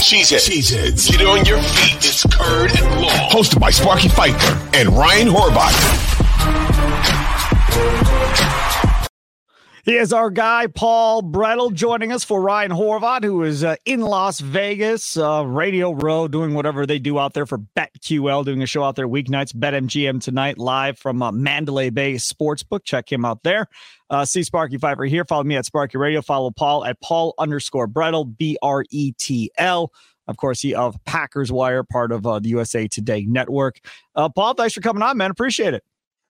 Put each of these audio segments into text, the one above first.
Cheeseheads. Cheeseheads. Get on your feet. It's Curd and Long. Hosted by Sparky Fifer and Ryan Horvath. He is our guy, Paul Bretl, joining us for Ryan Horvath, who is uh, in Las Vegas, uh, Radio Row, doing whatever they do out there for BetQL, doing a show out there weeknights. BetMGM tonight, live from uh, Mandalay Bay Sportsbook. Check him out there. Uh, see Sparky Fifer here. Follow me at Sparky Radio. Follow Paul at Paul underscore Bretl, B R E T L. Of course, he of Packers Wire, part of uh, the USA Today network. Uh, Paul, thanks for coming on, man. Appreciate it.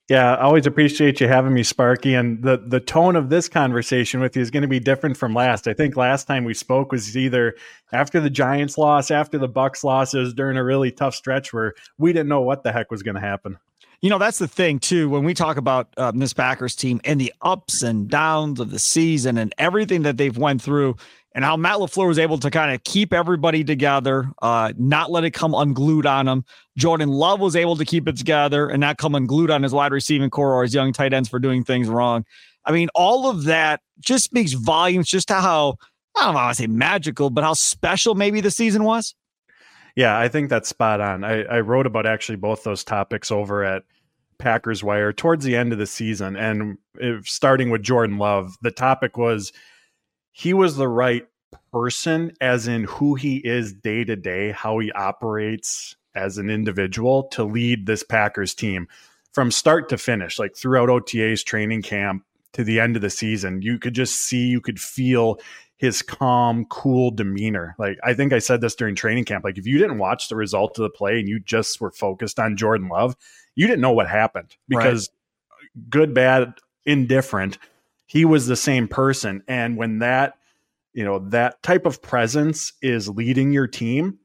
Yeah, I always appreciate you having me, Sparky. And the the tone of this conversation with you is going to be different from last. I think last time we spoke was either after the Giants loss, after the Bucs losses, during a really tough stretch where we didn't know what the heck was going to happen. You know, that's the thing too. When we talk about um, this Packers team and the ups and downs of the season and everything that they've went through, and how Matt LaFleur was able to kind of keep everybody together, uh, not let it come unglued on him. Jordan Love was able to keep it together and not come unglued on his wide receiving corps or his young tight ends for doing things wrong. I mean, all of that just speaks volumes just to how, I don't know to say magical, but how special maybe the season was. Yeah, I think that's spot on. I, I wrote about actually both those topics over at Packers Wire towards the end of the season. And if, starting with Jordan Love, the topic was he was the right person, as in who he is day to day, how he operates as an individual to lead this Packers team from start to finish, like throughout OTA's training camp to the end of the season. You could just see, you could feel his calm, cool demeanor. Like I think I said this during training camp. Like if you didn't watch the result of the play and you just were focused on Jordan Love, you didn't know what happened because right. good, bad, indifferent he was the same person. And when that, you know, that type of presence is leading your team,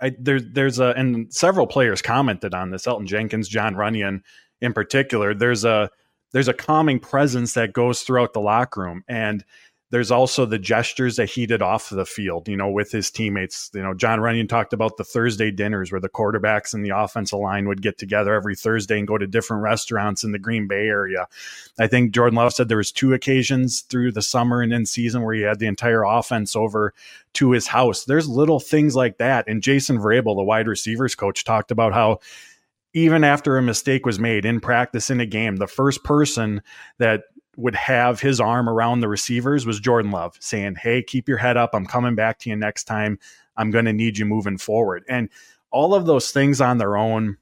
I, there, there's a, and several players commented on this, Elgton Jenkins, Jon Runyan in particular. There's a, there's a calming presence that goes throughout the locker room. And there's also the gestures that he did off the field, you know, with his teammates. You know, Jon Runyan talked about the Thursday dinners where the quarterbacks and the offensive line would get together every Thursday and go to different restaurants in the Green Bay area. I think Jordan Love said there was two occasions through the summer and in season where he had the entire offense over to his house. There's little things like that. And Jason Vrabel, the wide receivers coach, talked about how even after a mistake was made in practice in a game, the first person that would have his arm around the receivers was Jordan Love saying, Hey, keep your head up. I'm coming back to you next time. I'm going to need you moving forward. And all of those things on their own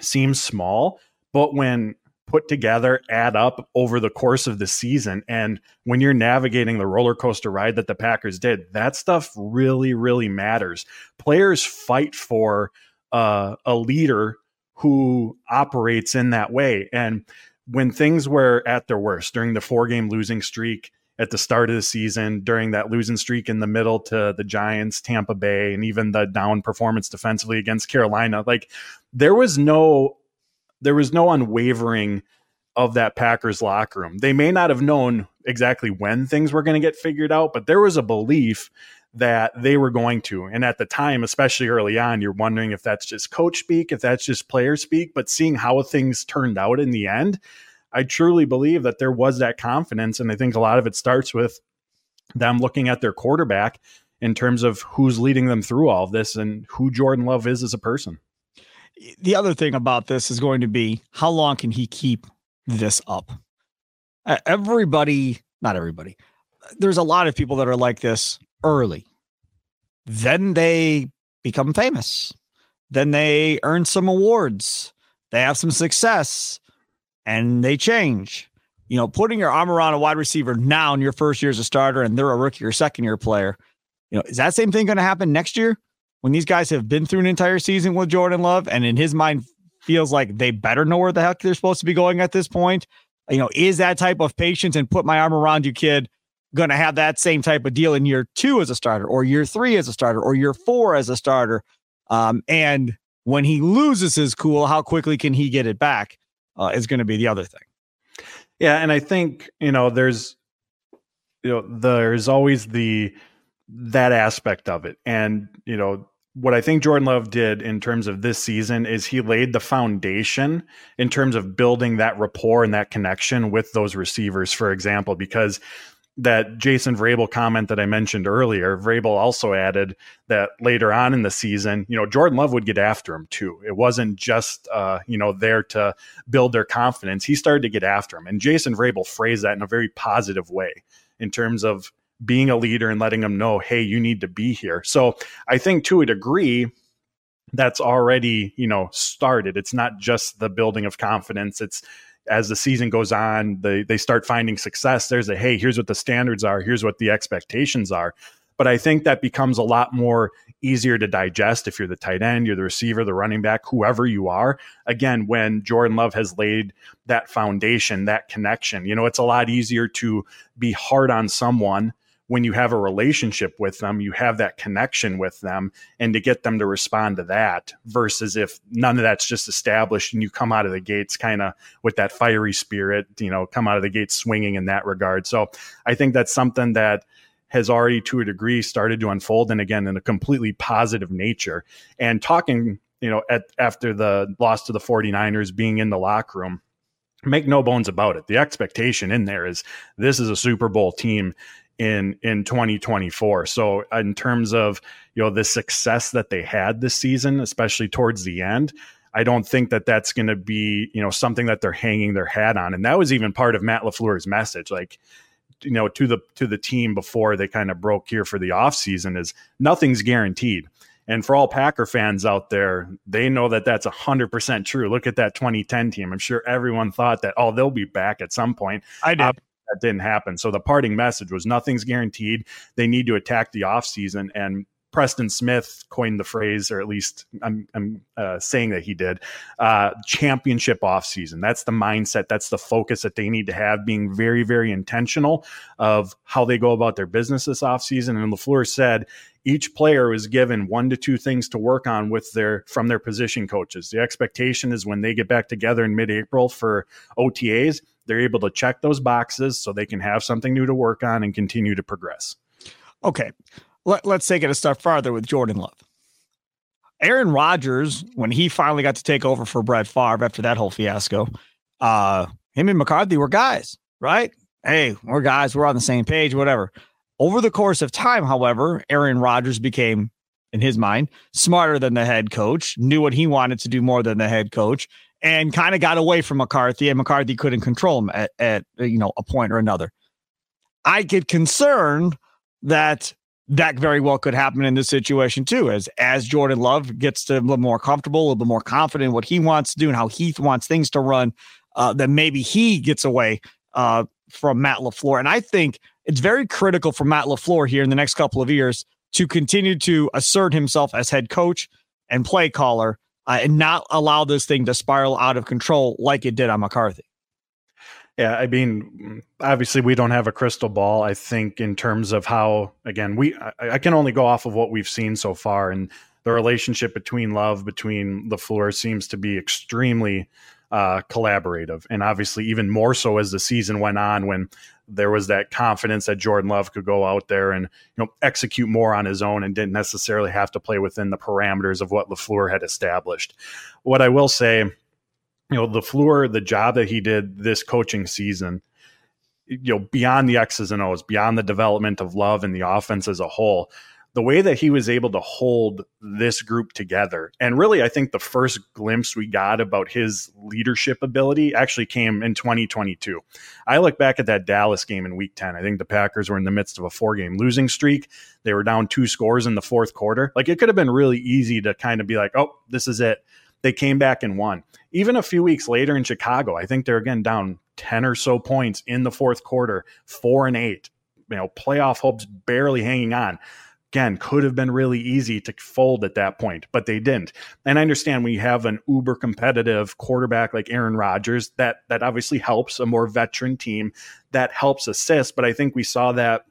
seem small, but when put together add up over the course of the season. And when you're navigating the roller coaster ride that the Packers did, that stuff really, really matters. Players fight for uh, a leader who operates in that way. And when things were at their worst during the four game losing streak at the start of the season, during that losing streak in the middle to the Giants, Tampa Bay, and even the down performance defensively against Carolina, like there was no there was no unwavering of that Packers locker room. They may not have known exactly when things were going to get figured out, but there was a belief that they were going to. And at the time, especially early on, you're wondering if that's just coach speak, if that's just player speak. But seeing how things turned out in the end, I truly believe that there was that confidence. And I think a lot of it starts with them looking at their quarterback in terms of who's leading them through all of this and who Jordan Love is as a person. The other thing about this is going to be how long can he keep this up? Everybody, not everybody, there's a lot of people that are like this early. Then they become famous. Then they earn some awards. They have some success and they change. You know, putting your arm around a wide receiver now in your first year as a starter and they're a rookie or second year player, you know, is that same thing going to happen next year when these guys have been through an entire season with Jordan Love and in his mind feels like they better know where the heck they're supposed to be going at this point? You know, is that type of patience and put my arm around you, kid, going to have that same type of deal in year two as a starter, or year three as a starter, or year four as a starter. Um, and when he loses his cool, how quickly can he get it back? Uh, is going to be the other thing. Yeah, and I think you know there's you know there's always the that aspect of it, and you know what I think Jordan Love did in terms of this season is he laid the foundation in terms of building that rapport and that connection with those receivers, for example, because that Jason Vrabel comment that I mentioned earlier, Vrabel also added that later on in the season, you know, Jordan Love would get after him too. It wasn't just, uh, you know, there to build their confidence. He started to get after him. And Jason Vrabel phrased that in a very positive way in terms of being a leader and letting them know, hey, you need to be here. So I think to a degree, that's already, you know, started. It's not just the building of confidence. It's as the season goes on, they they start finding success. There's a hey, here's what the standards are, here's what the expectations are. But I think that becomes a lot more easier to digest if you're the tight end, you're the receiver, the running back, whoever you are. Again, when Jordan Love has laid that foundation, that connection, you know, it's a lot easier to be hard on someone when you have a relationship with them, you have that connection with them, and to get them to respond to that versus if none of that's just established and you come out of the gates kind of with that fiery spirit, you know, come out of the gates swinging in that regard. So I think that's something that has already to a degree started to unfold and again in a completely positive nature. And talking, you know, at after the loss to the 49ers being in the locker room, make no bones about it. The expectation in there is this is a Super Bowl team in in 2024. So in terms of you know the success that they had this season, especially towards the end, I don't think that that's going to be you know something that they're hanging their hat on. And that was even part of Matt LaFleur's message, like you know to the to the team before they kind of broke here for the offseason is nothing's guaranteed. And for all Packer fans out there, they know that that's 100% true. Look at that 2010 team. I'm sure everyone thought that, oh, they'll be back at some point. I did. Uh, that didn't happen. So the parting message was nothing's guaranteed. They need to attack the offseason. And Preston Smith coined the phrase, or at least I'm, I'm uh, saying that he did, uh, championship offseason. That's the mindset. That's the focus that they need to have, being very, very intentional of how they go about their business this offseason. And LaFleur said each player was given one to two things to work on with their from their position coaches. The expectation is when they get back together in mid-April for OTAs, they're able to check those boxes so they can have something new to work on and continue to progress. Okay. Let, let's take it a step farther with Jordan Love. Aaron Rodgers, when he finally got to take over for Brett Favre after that whole fiasco, uh, him and McCarthy were guys, right? Hey, we're guys, we're on the same page, whatever. Over the course of time, however, Aaron Rodgers became, in his mind, smarter than the head coach, knew what he wanted to do more than the head coach, and kind of got away from McCarthy, and McCarthy couldn't control him at, at you know a point or another. I get concerned that that very well could happen in this situation too, as as Jordan Love gets to a little more comfortable, a little bit more confident in what he wants to do and how he wants things to run, uh, then maybe he gets away uh, from Matt LaFleur. And I think it's very critical for Matt LaFleur here in the next couple of years to continue to assert himself as head coach and play caller uh, and not allow this thing to spiral out of control like it did on McCarthy. Yeah, I mean, obviously we don't have a crystal ball. I think in terms of how, again, we I, I can only go off of what we've seen so far, and the relationship between Love between LaFleur seems to be extremely uh, collaborative, and obviously even more so as the season went on when there was that confidence that Jordan Love could go out there and you know execute more on his own and didn't necessarily have to play within the parameters of what LaFleur had established. What I will say, you know, LaFleur, the job that he did this coaching season, you know, beyond the X's and O's, beyond the development of Love and the offense as a whole, the way that he was able to hold this group together. And really, I think the first glimpse we got about his leadership ability actually came in 2022. I look back at that Dallas game in week 10. I think the Packers were in the midst of a four game losing streak. They were down two scores in the fourth quarter. Like it could have been really easy to kind of be like, oh, this is it. They came back and won. Even a few weeks later in Chicago, I think they're again down 10 or so points in the fourth quarter, four and eight. You know, playoff hopes barely hanging on again could have been really easy to fold at that point, but they didn't. And I understand when you have an uber competitive quarterback like Aaron Rodgers, that that obviously helps a more veteran team that helps assist. But I think we saw that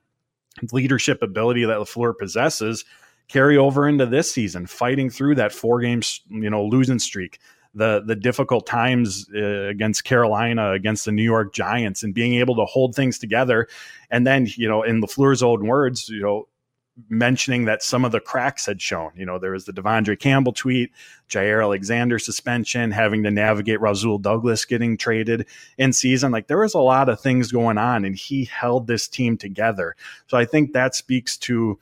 leadership ability that LaFleur possesses carry over into this season, fighting through that four games, you know, losing streak the the difficult times uh, against Carolina, against the New York Giants, and being able to hold things together. And then, you know, in LaFleur's own words, you know, mentioning that some of the cracks had shown. You know, there was the De'Vondre Campbell tweet, Jaire Alexander suspension, having to navigate Rasul Douglas getting traded in season. Like there was a lot of things going on, and he held this team together. So I think that speaks to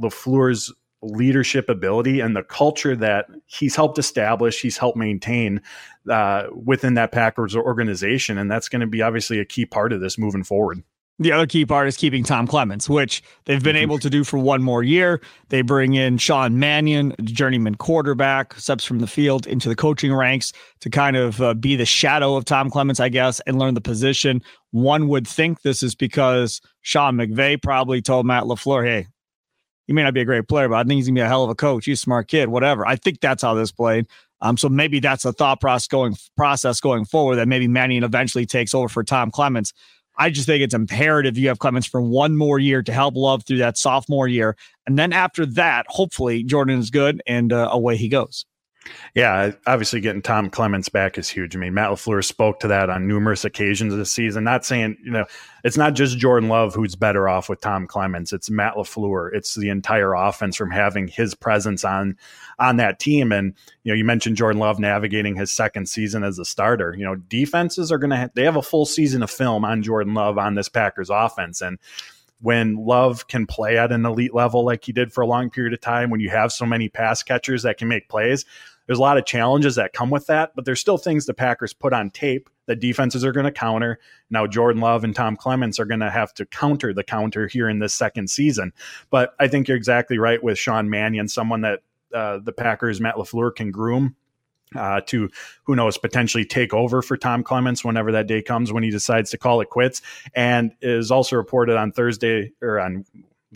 LaFleur's leadership ability and the culture that he's helped establish, he's helped maintain uh, within that Packers organization. And that's going to be obviously a key part of this moving forward. The other key part is keeping Tom Clements, which they've been mm-hmm. able to do for one more year. They bring in Sean Mannion, journeyman quarterback, steps from the field into the coaching ranks to kind of uh, be the shadow of Tom Clements, I guess, and learn the position. One would think this is because Sean McVay probably told Matt LaFleur, hey, he may not be a great player, but I think he's gonna be a hell of a coach. He's a smart kid, whatever. I think that's how this played. Um, so maybe that's a thought process going process going forward that maybe Mannion eventually takes over for Tom Clements. I just think it's imperative you have Clements for one more year to help Love through that sophomore year, and then after that, hopefully Jordan is good and uh, away he goes. Yeah, obviously getting Tom Clements back is huge. I mean, Matt LaFleur spoke to that on numerous occasions this season. Not saying, you know, it's not just Jordan Love who's better off with Tom Clements. It's Matt LaFleur. It's the entire offense from having his presence on on that team. And, you know, you mentioned Jordan Love navigating his second season as a starter. You know, defenses are going to, ha- they have a full season of film on Jordan Love on this Packers offense. And, when Love can play at an elite level like he did for a long period of time, when you have so many pass catchers that can make plays, there's a lot of challenges that come with that, but there's still things the Packers put on tape that defenses are going to counter. Now, Jordan Love and Tom Clements are going to have to counter the counter here in this second season. But I think you're exactly right with Sean Mannion, someone that uh, the Packers, Matt LaFleur, can groom uh, to who knows potentially take over for Tom Clements whenever that day comes when he decides to call it quits. And is also reported on Thursday or on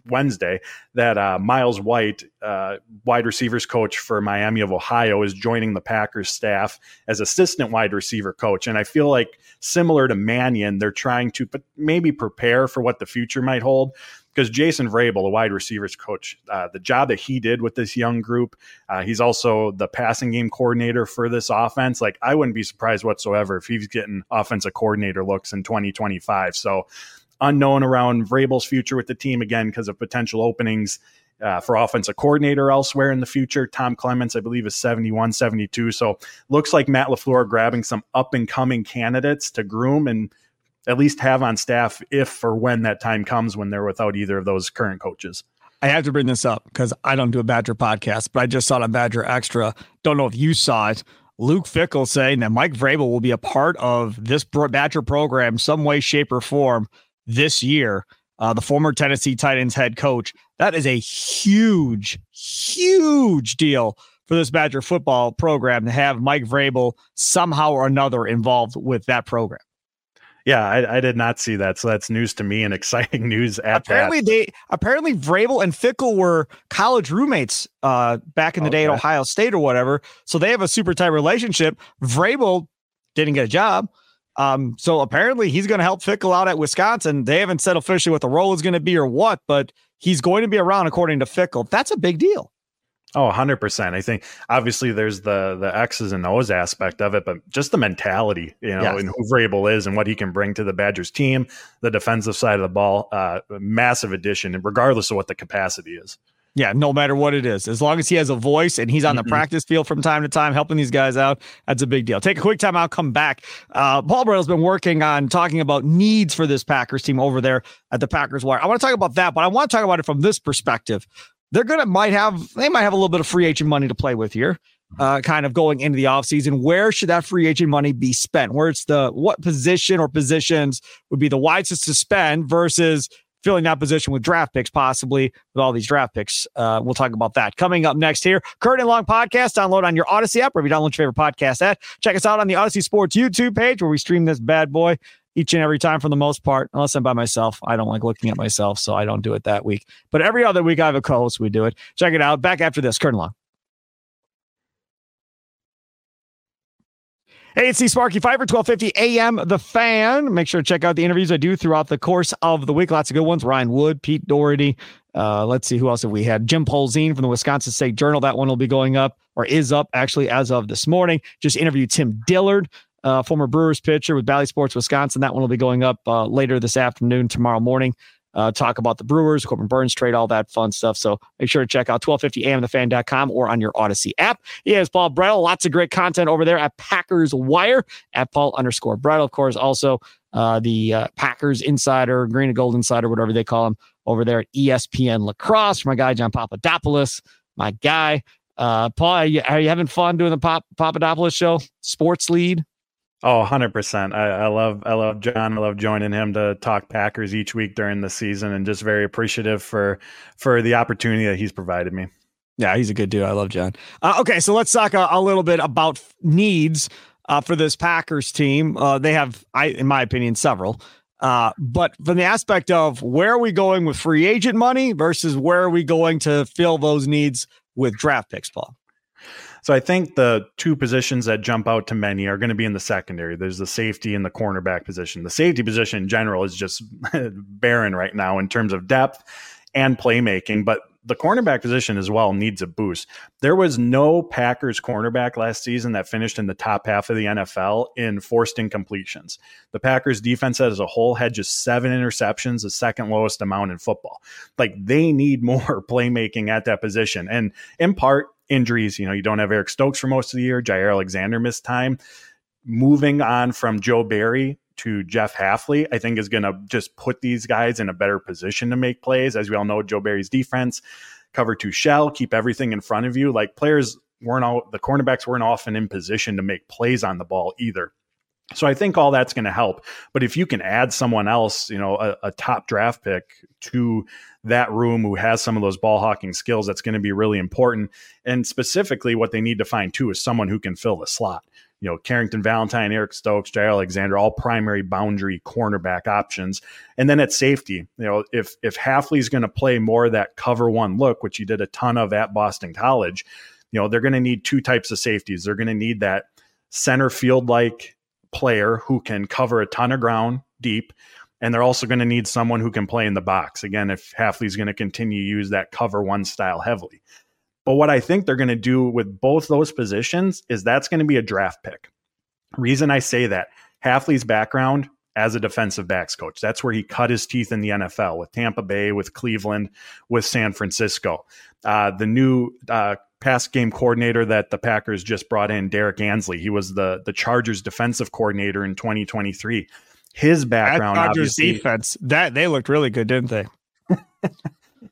Wednesday that uh, Miles White, uh, wide receivers coach for Miami of Ohio, is joining the Packers staff as assistant wide receiver coach. And I feel like similar to Mannion, they're trying to but maybe prepare for what the future might hold. Because Jason Vrabel, the wide receivers coach, uh, the job that he did with this young group, uh, he's also the passing game coordinator for this offense. Like, I wouldn't be surprised whatsoever if he's getting offensive coordinator looks in 2025. So, unknown around Vrabel's future with the team again because of potential openings uh, for offensive coordinator elsewhere in the future. Tom Clements, I believe, is 71, 72. So looks like Matt LaFleur grabbing some up and coming candidates to groom and at least have on staff if or when that time comes when they're without either of those current coaches. I have to bring this up because I don't do a Badger podcast, but I just saw it on Badger Extra. Don't know if you saw it. Luke Fickell saying that Mike Vrabel will be a part of this Badger program some way, shape, or form this year, uh, the former Tennessee Titans head coach. That is a huge, huge deal for this Badger football program to have Mike Vrabel somehow or another involved with that program. Yeah, I, I, did not see that. So that's news to me and exciting news at apparently that. they apparently Vrabel and Fickell were college roommates uh, back in the okay. day at Ohio State or whatever. So they have a super tight relationship. Vrabel didn't get a job. Um, so apparently he's going to help Fickell out at Wisconsin. They haven't said officially what the role is going to be or what, but he's going to be around according to Fickell. That's a big deal. Oh, 100%. I think obviously there's the the X's and O's aspect of it, but just the mentality, you know, yes. and who Vrabel is and what he can bring to the Badgers team, the defensive side of the ball, uh, massive addition, regardless of what the capacity is. Yeah, no matter what it is, as long as he has a voice and he's on the mm-hmm. practice field from time to time, helping these guys out, that's a big deal. Take a quick time out, come back. Uh, Paul Bretl's been working on talking about needs for this Packers team over there at the Packers Wire. I want to talk about that, but I want to talk about it from this perspective. They're gonna might have they might have a little bit of free agent money to play with here, uh, kind of going into the offseason. Where should that free agent money be spent? Where it's the what position or positions would be the wisest to spend versus filling that position with draft picks, possibly with all these draft picks. Uh, we'll talk about that coming up next here. And Long podcast. Download on your Audacy app, or if you download your favorite podcast app. Check us out on the Audacy Sports YouTube page where we stream this bad boy each and every time for the most part, unless I'm by myself. I don't like looking at myself, so I don't do it that week. But every other week I have a co-host, we do it. Check it out. Back after this, Curd and Long. Hey, it's the Sparky Fifer, 1250 AM The Fan. Make sure to check out the interviews I do throughout the course of the week. Lots of good ones. Ryan Wood, Pete Dougherty. Uh, let's see who else have we had. Jim Polzin from the Wisconsin State Journal. That one will be going up or is up actually as of this morning. Just interviewed Tim Dillard, uh, former Brewers pitcher with Bally Sports Wisconsin. That one will be going up uh, later this afternoon, tomorrow morning. Uh, talk about the Brewers, Corbin Burnes trade, all that fun stuff. So make sure to check out 1250amthefan.com or on your Audacy app. He has Paul Bretl. Lots of great content over there at Packers Wire at Paul underscore Bretl. Of course, also uh, the uh, Packers Insider, Green and Gold Insider, whatever they call him over there at ESPN La Crosse. My guy, John Papadopoulos, my guy. Uh, Paul, are you, are you having fun doing the Pop, Papadopoulos show? Sports lead? Oh, 100%. I, I love I love John. I love joining him to talk Packers each week during the season and just very appreciative for for the opportunity that he's provided me. Yeah, he's a good dude. I love John. Uh, okay, so let's talk a, a little bit about needs uh, for this Packers team. Uh, they have, I, in my opinion, several. Uh, but from the aspect of where are we going with free agent money versus where are we going to fill those needs with draft picks, Paul? So I think the two positions that jump out to many are going to be in the secondary. There's the safety and the cornerback position. The safety position in general is just barren right now in terms of depth and playmaking, but the cornerback position as well needs a boost. There was no Packers cornerback last season that finished in the top half of the NFL in forced incompletions. The Packers defense as a whole had just seven interceptions, the second lowest amount in football. Like they need more playmaking at that position. And in part, injuries. You know, you don't have Eric Stokes for most of the year. Jaire Alexander missed time. Moving on from Joe Barry to Jeff Hafley, I think is going to just put these guys in a better position to make plays. As we all know, Joe Barry's defense cover two shell, keep everything in front of you. Like players weren't all the cornerbacks weren't often in position to make plays on the ball either. So I think all that's going to help. But if you can add someone else, you know, a, a, top draft pick to that room who has some of those ball hawking skills, that's going to be really important. And specifically, what they need to find too is someone who can fill the slot. You know, Carrington Valentine, Eric Stokes, Jaire Alexander, all primary boundary cornerback options. And then at safety, you know, if if Hafley's going to play more of that cover one look, which he did a ton of at Boston College, you know, they're going to need two types of safeties. They're going to need that center field like player who can cover a ton of ground deep. And they're also going to need someone who can play in the box. Again, if Hafley's going to continue to use that cover one style heavily. But what I think they're going to do with both those positions is that's going to be a draft pick. Reason I say that Hafley's background as a defensive backs coach. That's where he cut his teeth in the NFL with Tampa Bay, with Cleveland, with San Francisco. Uh, the new uh, pass game coordinator that the Packers just brought in, Derrick Ansley. He was the the Chargers defensive coordinator in 2023. His background, that Chargers defense, that they looked really good, didn't they?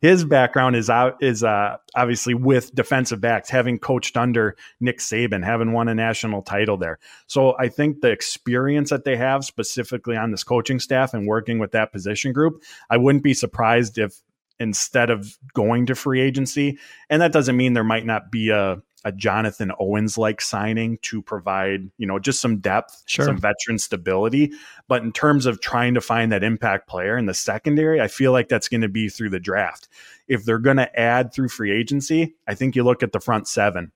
his background is out is uh, obviously with defensive backs, having coached under Nick Saban, having won a national title there. So I think the experience that they have specifically on this coaching staff and working with that position group, I wouldn't be surprised if instead of going to free agency. And that doesn't mean there might not be a, a Jonathan Owens like signing to provide, you know, just some depth, sure. some veteran stability. But in terms of trying to find that impact player in the secondary, I feel like that's going to be through the draft. If they're going to add through free agency, I think you look at the front seven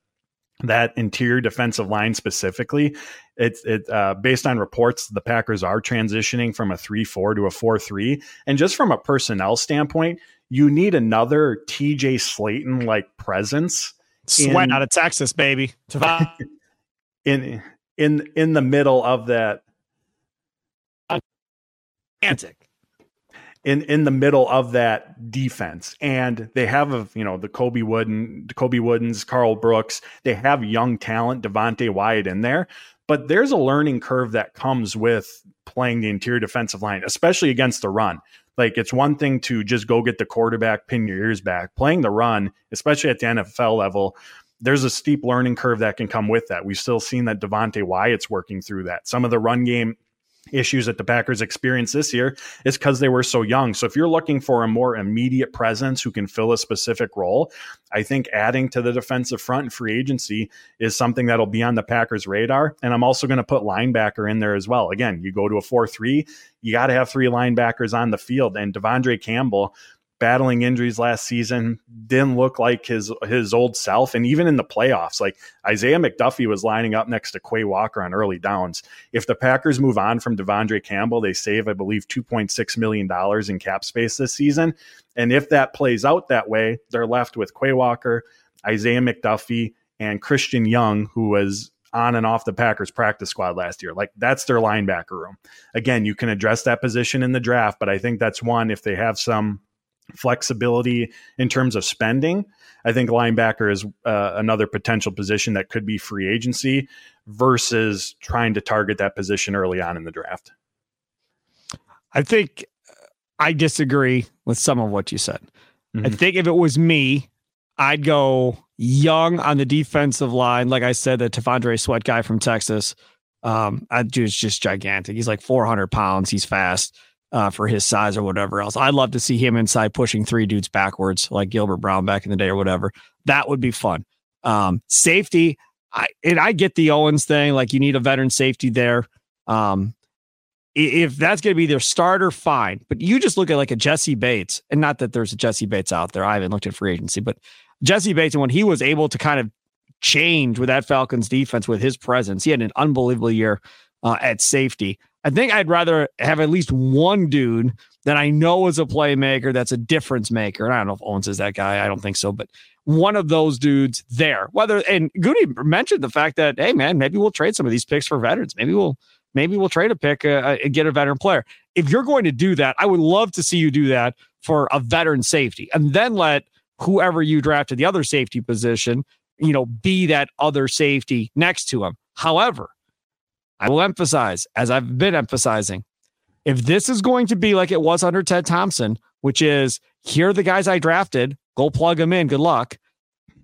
that interior defensive line specifically it's it uh, based on reports the packers are transitioning from a 3-4 to a 4-3 and just from a personnel standpoint you need another TJ Slaton like presence. Sweat in, out of Texas, baby. in in in the middle of that antic. In in the middle of that defense. And they have a you know the Colby Wooden, Colby Woodens, Karl Brooks. They have young talent, Devonte Wyatt in there. But there's a learning curve that comes with playing the interior defensive line, especially against the run. Like it's one thing to just go get the quarterback, pin your ears back. Playing the run, especially at the NFL level, there's a steep learning curve that can come with that. We've still seen that Devonte Wyatt's working through that. Some of the run game issues that the Packers experienced this year is because they were so young. So if you're looking for a more immediate presence who can fill a specific role, I think adding to the defensive front and free agency is something that'll be on the Packers' radar. And I'm also going to put linebacker in there as well. Again, you go to a 4 3, you got to have three linebackers on the field. And De'Vondre Campbell, battling injuries last season, didn't look like his his old self. And even in the playoffs, like Isaiah McDuffie was lining up next to Quay Walker on early downs. If the Packers move on from De'Vondre Campbell, they save, I believe, $2.6 million in cap space this season. And if that plays out that way, they're left with Quay Walker, Isaiah McDuffie, and Christian Young, who was on and off the Packers practice squad last year. Like that's their linebacker room. Again, you can address that position in the draft, but I think that's one if they have some flexibility in terms of spending. I think linebacker is uh, another potential position that could be free agency versus trying to target that position early on in the draft. I think I disagree with some of what you said. Mm-hmm. I think if it was me, I'd go young on the defensive line. Like I said, the T'Vondre Sweat guy from Texas. Um, that dude's just gigantic. He's like 400 pounds. He's fast uh, for his size or whatever else. I'd love to see him inside pushing three dudes backwards, like Gilbert Brown back in the day or whatever. That would be fun. Um, safety, I and I get the Owens thing. Like you need a veteran safety there. Um, if that's going to be their starter, fine. But you just look at like a Jessie Bates, and not that there's a Jessie Bates out there. I haven't looked at free agency, but Jessie Bates, and when he was able to kind of change with that Falcons defense with his presence, he had an unbelievable year uh, at safety. I think I'd rather have at least one dude that I know is a playmaker that's a difference maker. And I don't know if Owens is that guy. I don't think so, but one of those dudes there. Whether and Goody mentioned the fact that hey man, maybe we'll trade some of these picks for veterans. Maybe we'll maybe we'll trade a pick uh, and get a veteran player. If you're going to do that, I would love to see you do that for a veteran safety, and then let whoever you drafted the other safety position, you know, be that other safety next to him. However, I will emphasize, as I've been emphasizing, if this is going to be like it was under Ted Thompson, which is here are the guys I drafted, go plug them in, good luck,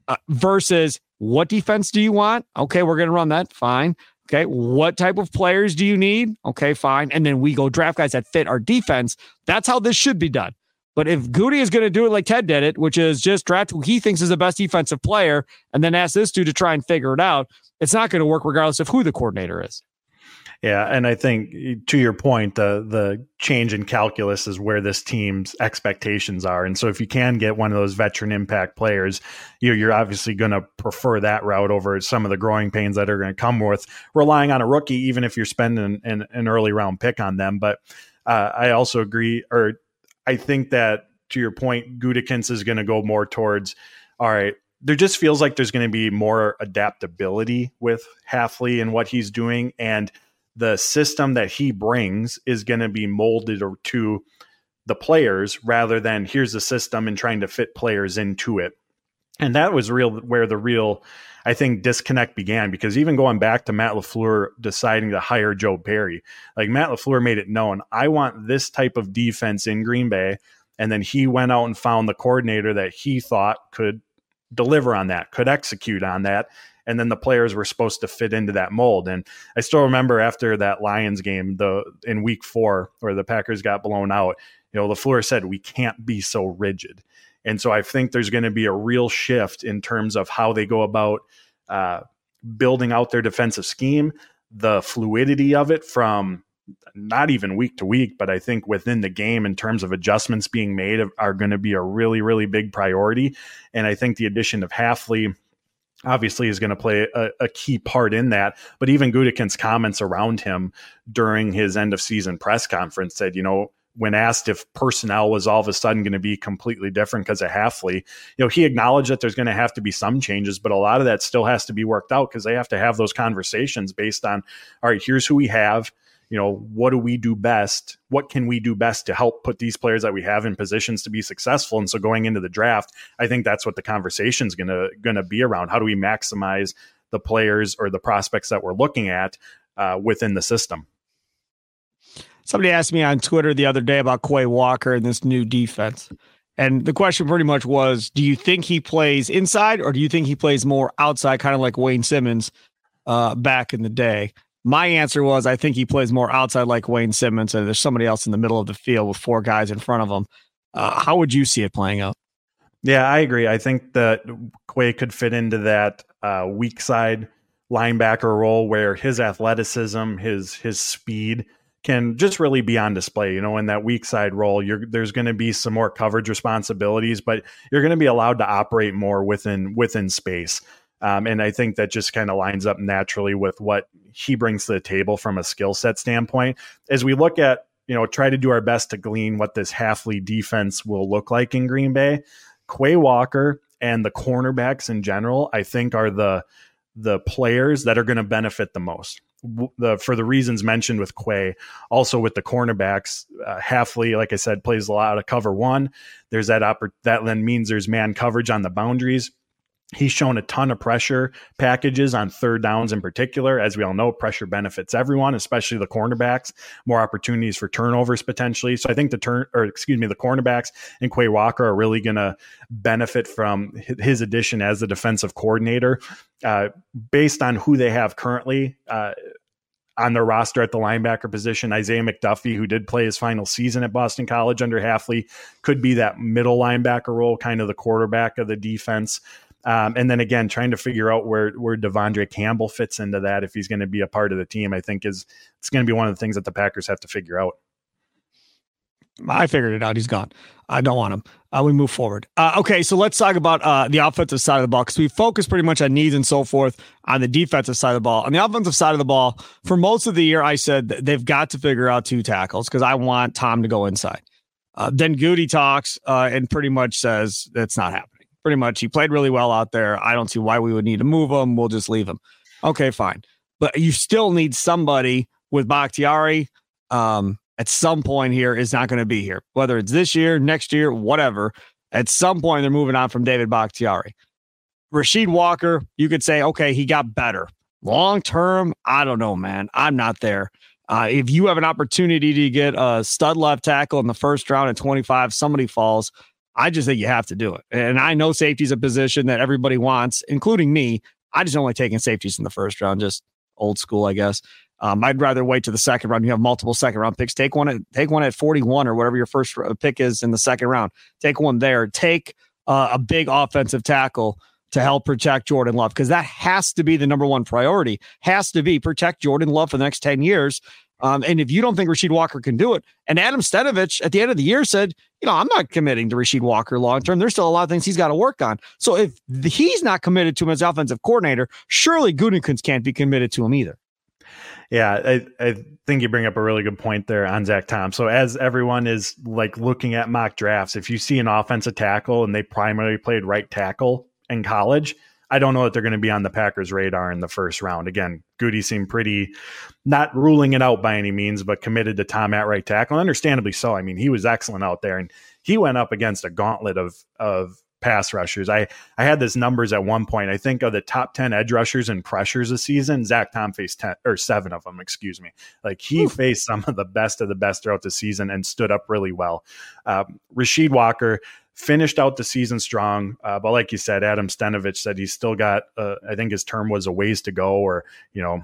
uh, versus what defense do you want? Okay, we're going to run that. Fine. Okay, what type of players do you need? Okay, fine. And then we go draft guys that fit our defense. That's how this should be done. But if Goody is going to do it like Ted did it, which is just draft who he thinks is the best defensive player and then ask this dude to try and figure it out, it's not going to work regardless of who the coordinator is. Yeah, and I think to your point, the the change in calculus is where this team's expectations are, and so if you can get one of those veteran impact players, you're you're obviously going to prefer that route over some of the growing pains that are going to come with relying on a rookie, even if you're spending an, an early round pick on them. But uh, I also agree, or I think that to your point, Gutekunst is going to go more towards all right there just feels like there's going to be more adaptability with Hafley and what he's doing. And the system that he brings is going to be molded to the players rather than here's the system and trying to fit players into it. And that was real where the real I think disconnect began because even going back to Matt LaFleur deciding to hire Joe Barry, like Matt LaFleur made it known, I want this type of defense in Green Bay. And then he went out and found the coordinator that he thought could deliver on that, could execute on that and then the players were supposed to fit into that mold. And I still remember after that Lions game, the in week four, where the Packers got blown out, you know, LaFleur said we can't be so rigid. And so I think there's going to be a real shift in terms of how they go about uh, building out their defensive scheme, the fluidity of it from not even week to week, but I think within the game in terms of adjustments being made are going to be a really, really big priority. And I think the addition of Hafley obviously is going to play a, a, key part in that. But even Gutekunst's comments around him during his end of season press conference said, you know, when asked if personnel was all of a sudden going to be completely different because of Hafley, you know, he acknowledged that there's going to have to be some changes, but a lot of that still has to be worked out because they have to have those conversations based on, all right, here's who we have you know, what do we do best? What can we do best to help put these players that we have in positions to be successful? And so going into the draft, I think that's what the conversation is gonna gonna be around. How do we maximize the players or the prospects that we're looking at uh, within the system? Somebody asked me on Twitter the other day about Quay Walker and this new defense. And the question pretty much was Do you think he plays inside or do you think he plays more outside, kind of like Wayne Simmons uh, back in the day? My answer was I think he plays more outside like Wayne Simmons, and there's somebody else in the middle of the field with four guys in front of him. Uh, how would you see it playing out? Yeah, I agree. I think that Quay could fit into that uh, weak side linebacker role where his athleticism, his his speed can just really be on display. You know, in that weak side role, there's going to be some more coverage responsibilities, but you're going to be allowed to operate more within within space. Um, and I think that just kind of lines up naturally with what he brings to the table from a skill set standpoint. As we look at, you know, try to do our best to glean what this Hafley defense will look like in Green Bay, Quay Walker and the cornerbacks in general, I think are the the players that are going to benefit the most. The, for the reasons mentioned with Quay, also with the cornerbacks, uh, Hafley, like I said, plays a lot of cover one. There's that oppor- that then means there's man coverage on the boundaries. He's shown a ton of pressure packages on third downs in particular. As we all know, pressure benefits everyone, especially the cornerbacks. More opportunities for turnovers potentially. So I think the turn, or excuse me, the cornerbacks and Quay Walker are really going to benefit from his addition as the defensive coordinator. Uh, based on who they have currently, uh, on their roster at the linebacker position. Isaiah McDuffie, who did play his final season at Boston College under Hafley, could be that middle linebacker role, kind of the quarterback of the defense. Um, and then again, trying to figure out where where De'Vondre Campbell fits into that if he's going to be a part of the team, I think is it's going to be one of the things that the Packers have to figure out. I figured it out. He's gone. I don't want him. Uh, we move forward. Uh, okay, so let's talk about uh, the offensive side of the ball because we focus pretty much on needs and so forth on the defensive side of the ball. On the offensive side of the ball, for most of the year, I said they've got to figure out two tackles because I want Tom to go inside. Uh, then Goody talks uh, and pretty much says that's not happening pretty much. He played really well out there. I don't see why we would need to move him. We'll just leave him. Okay, fine. But you still need somebody with Bakhtiari um, at some point here is not going to be here, whether it's this year, next year, whatever. At some point, they're moving on from David Bakhtiari. Rasheed Walker, you could say, okay, he got better. Long term, I don't know, man. I'm not there. Uh, if you have an opportunity to get a stud left tackle in the first round at 25, somebody falls. I just think you have to do it. And I know safety is a position that everybody wants, including me. I just like taking safeties in the first round, just old school, I guess. Um, I'd rather wait to the second round. You have multiple second round picks. Take one at take one at 41 or whatever your first pick is in the second round. Take one there. Take uh, a big offensive tackle to help protect Jordan Love because that has to be the number one priority. Has to be protect Jordan Love for the next 10 years um, and if you don't think Rasheed Walker can do it, and Adam Stenavich at the end of the year said, you know, I'm not committing to Rasheed Walker long term. There's still a lot of things he's got to work on. So if he's not committed to him as offensive coordinator, surely Gutekunst can't be committed to him either. Yeah, I, I think you bring up a really good point there on Zach Tom. So as everyone is like looking at mock drafts, if you see an offensive tackle and they primarily played right tackle in college, I don't know that they're going to be on the Packers' radar in the first round. Again, Goody seemed pretty not ruling it out by any means, but committed to Tom at right tackle. Understandably so. I mean, he was excellent out there, and he went up against a gauntlet of of pass rushers. I I had this numbers at one point. I think of the top ten edge rushers and pressures a season, Zach Tom faced ten or seven of them. Excuse me. Like he Oof. faced some of the best of the best throughout the season and stood up really well. Um, Rasheed Walker finished out the season strong. Uh, but like you said, Adam Stenavich said he's still got, uh, I think his term was a ways to go, or, you know,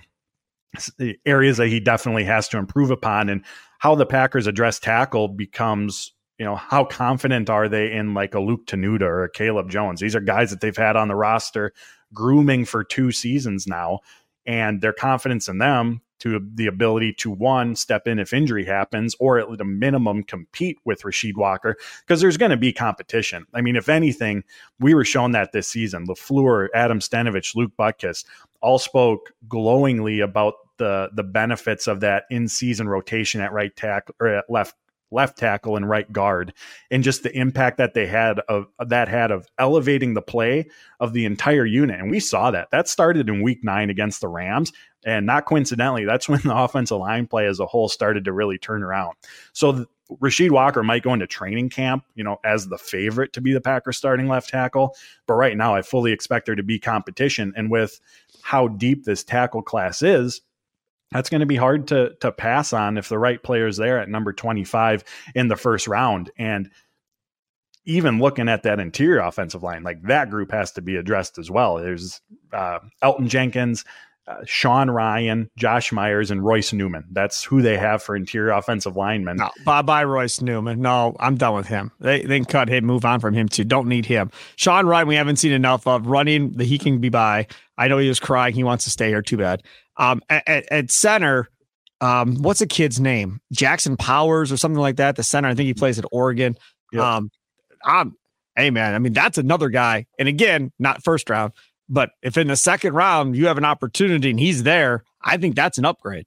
areas that he definitely has to improve upon. And how the Packers address tackle becomes, you know, how confident are they in like a Luke Tenuta or a Caleb Jones? These are guys that they've had on the roster grooming for two seasons now. And their confidence in them to the ability to one step in if injury happens or at a minimum compete with Rasheed Walker because there's going to be competition. I mean, if anything, we were shown that this season. LaFleur, Adam Stenavich, Luke Butkus all spoke glowingly about the the benefits of that in season rotation at right tackle or at left left tackle and right guard and just the impact that they had of that had of elevating the play of the entire unit and we saw that that started in week 9 against the Rams and not coincidentally that's when the offensive line play as a whole started to really turn around so the, Rasheed Walker might go into training camp, you know, as the favorite to be the Packers starting left tackle. But right now, I fully expect there to be competition. And with how deep this tackle class is, that's going to be hard to to pass on if the right player's there at number 25 in the first round and even looking at that interior offensive line like that group has to be addressed as well there's uh, elgton jenkins uh, Sean Rhyan, Josh Myers, and Royce Newman. That's who they have for interior offensive linemen. No, bye bye, Royce Newman. No, I'm done with him. They, they can cut him, move on from him too. Don't need him. Sean Rhyan, we haven't seen enough of running. The he can be by. I know he was crying. He wants to stay here. Too bad. Um, at, at center, um, what's a kid's name? Jackson Powers or something like that. The center, I think he plays at Oregon. Yep. Um, I'm, hey man, I mean that's another guy. And again, not first round, but if in the second round you have an opportunity and he's there, I think that's an upgrade.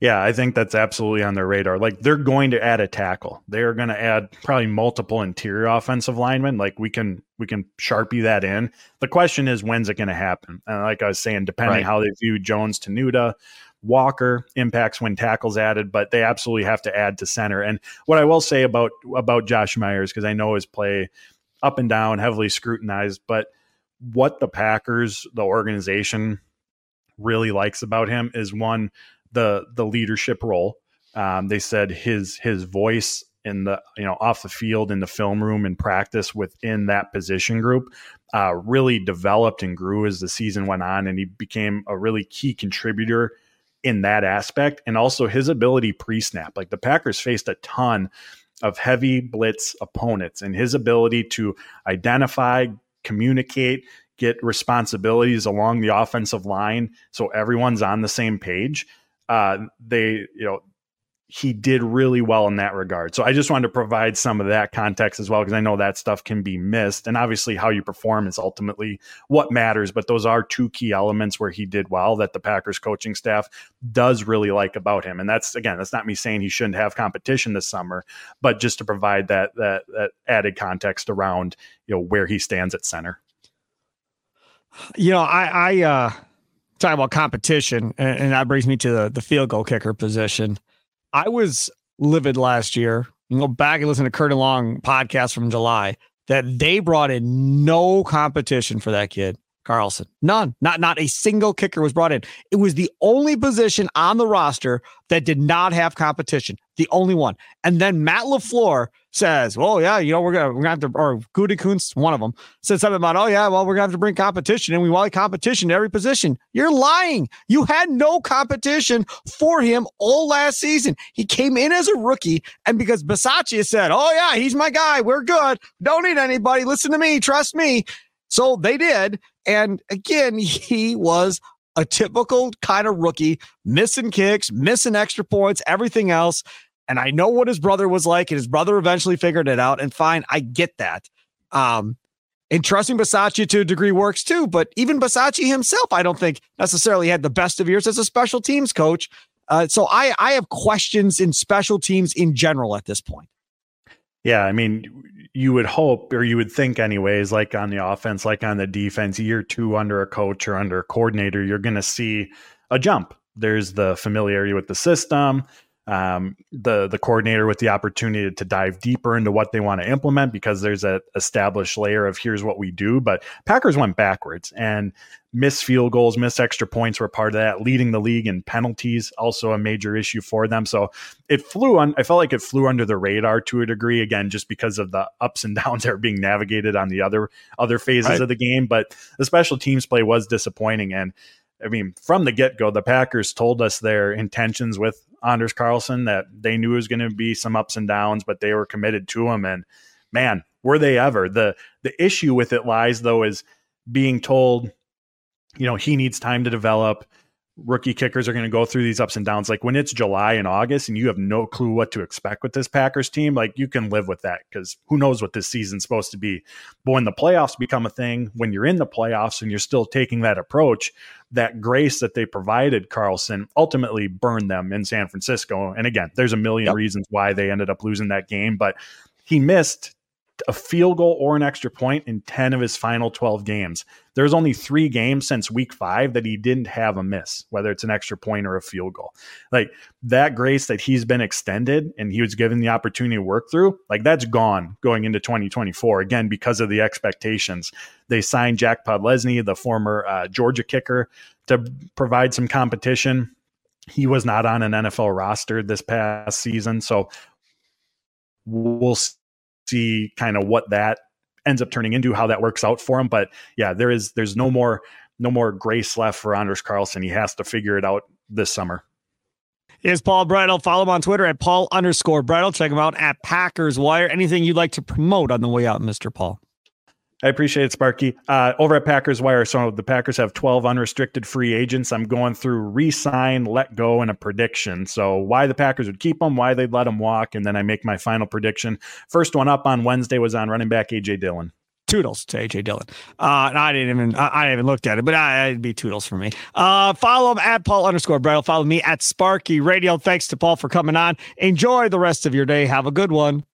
Yeah, I think that's absolutely on their radar. Like they're going to add a tackle. They're going to add probably multiple interior offensive linemen. Like we can we can sharpie that in. The question is when's it going to happen? And like I was saying, depending right. how they view Jones, Tenuta, Walker impacts when tackles added, but they absolutely have to add to center. And what I will say about about Josh Myers because I know his play up and down, heavily scrutinized, but what the Packers, the organization, really likes about him is one the the leadership role. Um, they said his his voice in the you know off the field in the film room and practice within that position group uh, really developed and grew as the season went on, and he became a really key contributor in that aspect, and also his ability pre snap. Like the Packers faced a ton of heavy blitz opponents, and his ability to identify, communicate, get responsibilities along the offensive line so everyone's on the same page. Uh, they, you know, he did really well in that regard. So I just wanted to provide some of that context as well, because I know that stuff can be missed. And obviously, how you perform is ultimately what matters. But those are two key elements where he did well that the Packers coaching staff does really like about him. And that's, again, that's not me saying he shouldn't have competition this summer, but just to provide that, that, that added context around, you know, where he stands at center. You know, I, I, uh, talk about competition, and, and that brings me to the, the field goal kicker position. I was livid last year. You go back and listen to Curd and Long podcast from July that they brought in no competition for that kid. Carlson. None. Not not a single kicker was brought in. It was the only position on the roster that did not have competition. The only one. And then Matt LaFleur says, Well, yeah, you know, we're gonna we're gonna have to or Gutekunst, one of them, said something about, oh yeah, well, we're gonna have to bring competition and we want competition in every position. You're lying. You had no competition for him all last season. He came in as a rookie, and because Bisaccia said, Oh yeah, he's my guy, we're good. Don't need anybody. Listen to me, trust me. So they did. And again, he was a typical kind of rookie, missing kicks, missing extra points, everything else. And I know what his brother was like, and his brother eventually figured it out. And fine, I get that. Um, and trusting Bisaccia to a degree works too, but even Bisaccia himself, I don't think necessarily had the best of years as a special teams coach. Uh, so I, I have questions in special teams in general at this point. Yeah, I mean, you would hope or you would think anyways like on the offense like on the defense year two under a coach or under a coordinator you're going to see a jump there's the familiarity with the system um, the the coordinator with the opportunity to dive deeper into what they want to implement because there's a established layer of here's what we do. But Packers went backwards and missed field goals, missed extra points were part of that. Leading the league in penalties also a major issue for them. So it flew on. I felt like it flew under the radar to a degree again, just because of the ups and downs that are being navigated on the other other phases right. of the game. But the special teams play was disappointing and. I mean, from the get go, the Packers told us their intentions with Anders Carlson that they knew it was going to be some ups and downs, but they were committed to him. And man, were they ever? The the issue with it lies though is being told, you know, he needs time to develop rookie kickers are going to go through these ups and downs. Like when it's July and August and you have no clue what to expect with this Packers team, like you can live with that because who knows what this season's supposed to be. But when the playoffs become a thing, when you're in the playoffs and you're still taking that approach, that grace that they provided Carlson ultimately burned them in San Francisco. And again, there's a million yep. reasons why they ended up losing that game, but he missed a field goal or an extra point in 10 of his final 12 games. There's only three games since week five that he didn't have a miss, whether it's an extra point or a field goal. Like that grace that he's been extended and he was given the opportunity to work through, like that's gone going into 2024. Again, because of the expectations. They signed Jack Podlesny, the former uh, Georgia kicker, to provide some competition. He was not on an NFL roster this past season. So we'll see kind of what that ends up turning into, how that works out for him. But yeah, there is there's no more no more grace left for Anders Carlson. He has to figure it out this summer. Is Paul Bretl. Follow him on Twitter at Paul underscore Bretl. Check him out at Packers Wire. Anything you'd like to promote on the way out, Mr. Paul? I appreciate it, Sparky. Uh, over at Packers Wire, so the Packers have 12 unrestricted free agents. I'm going through re-sign, let go, and a prediction. So why the Packers would keep them, why they'd let them walk, and then I make my final prediction. First one up on Wednesday was on running back AJ Dillon. Toodles to AJ Dillon. Uh, I didn't even I, I didn't even looked at it, but I, it'd be Toodles for me. Uh, follow him at Paul underscore Bretl. Follow me at Sparky Radio. Thanks to Paul for coming on. Enjoy the rest of your day. Have a good one.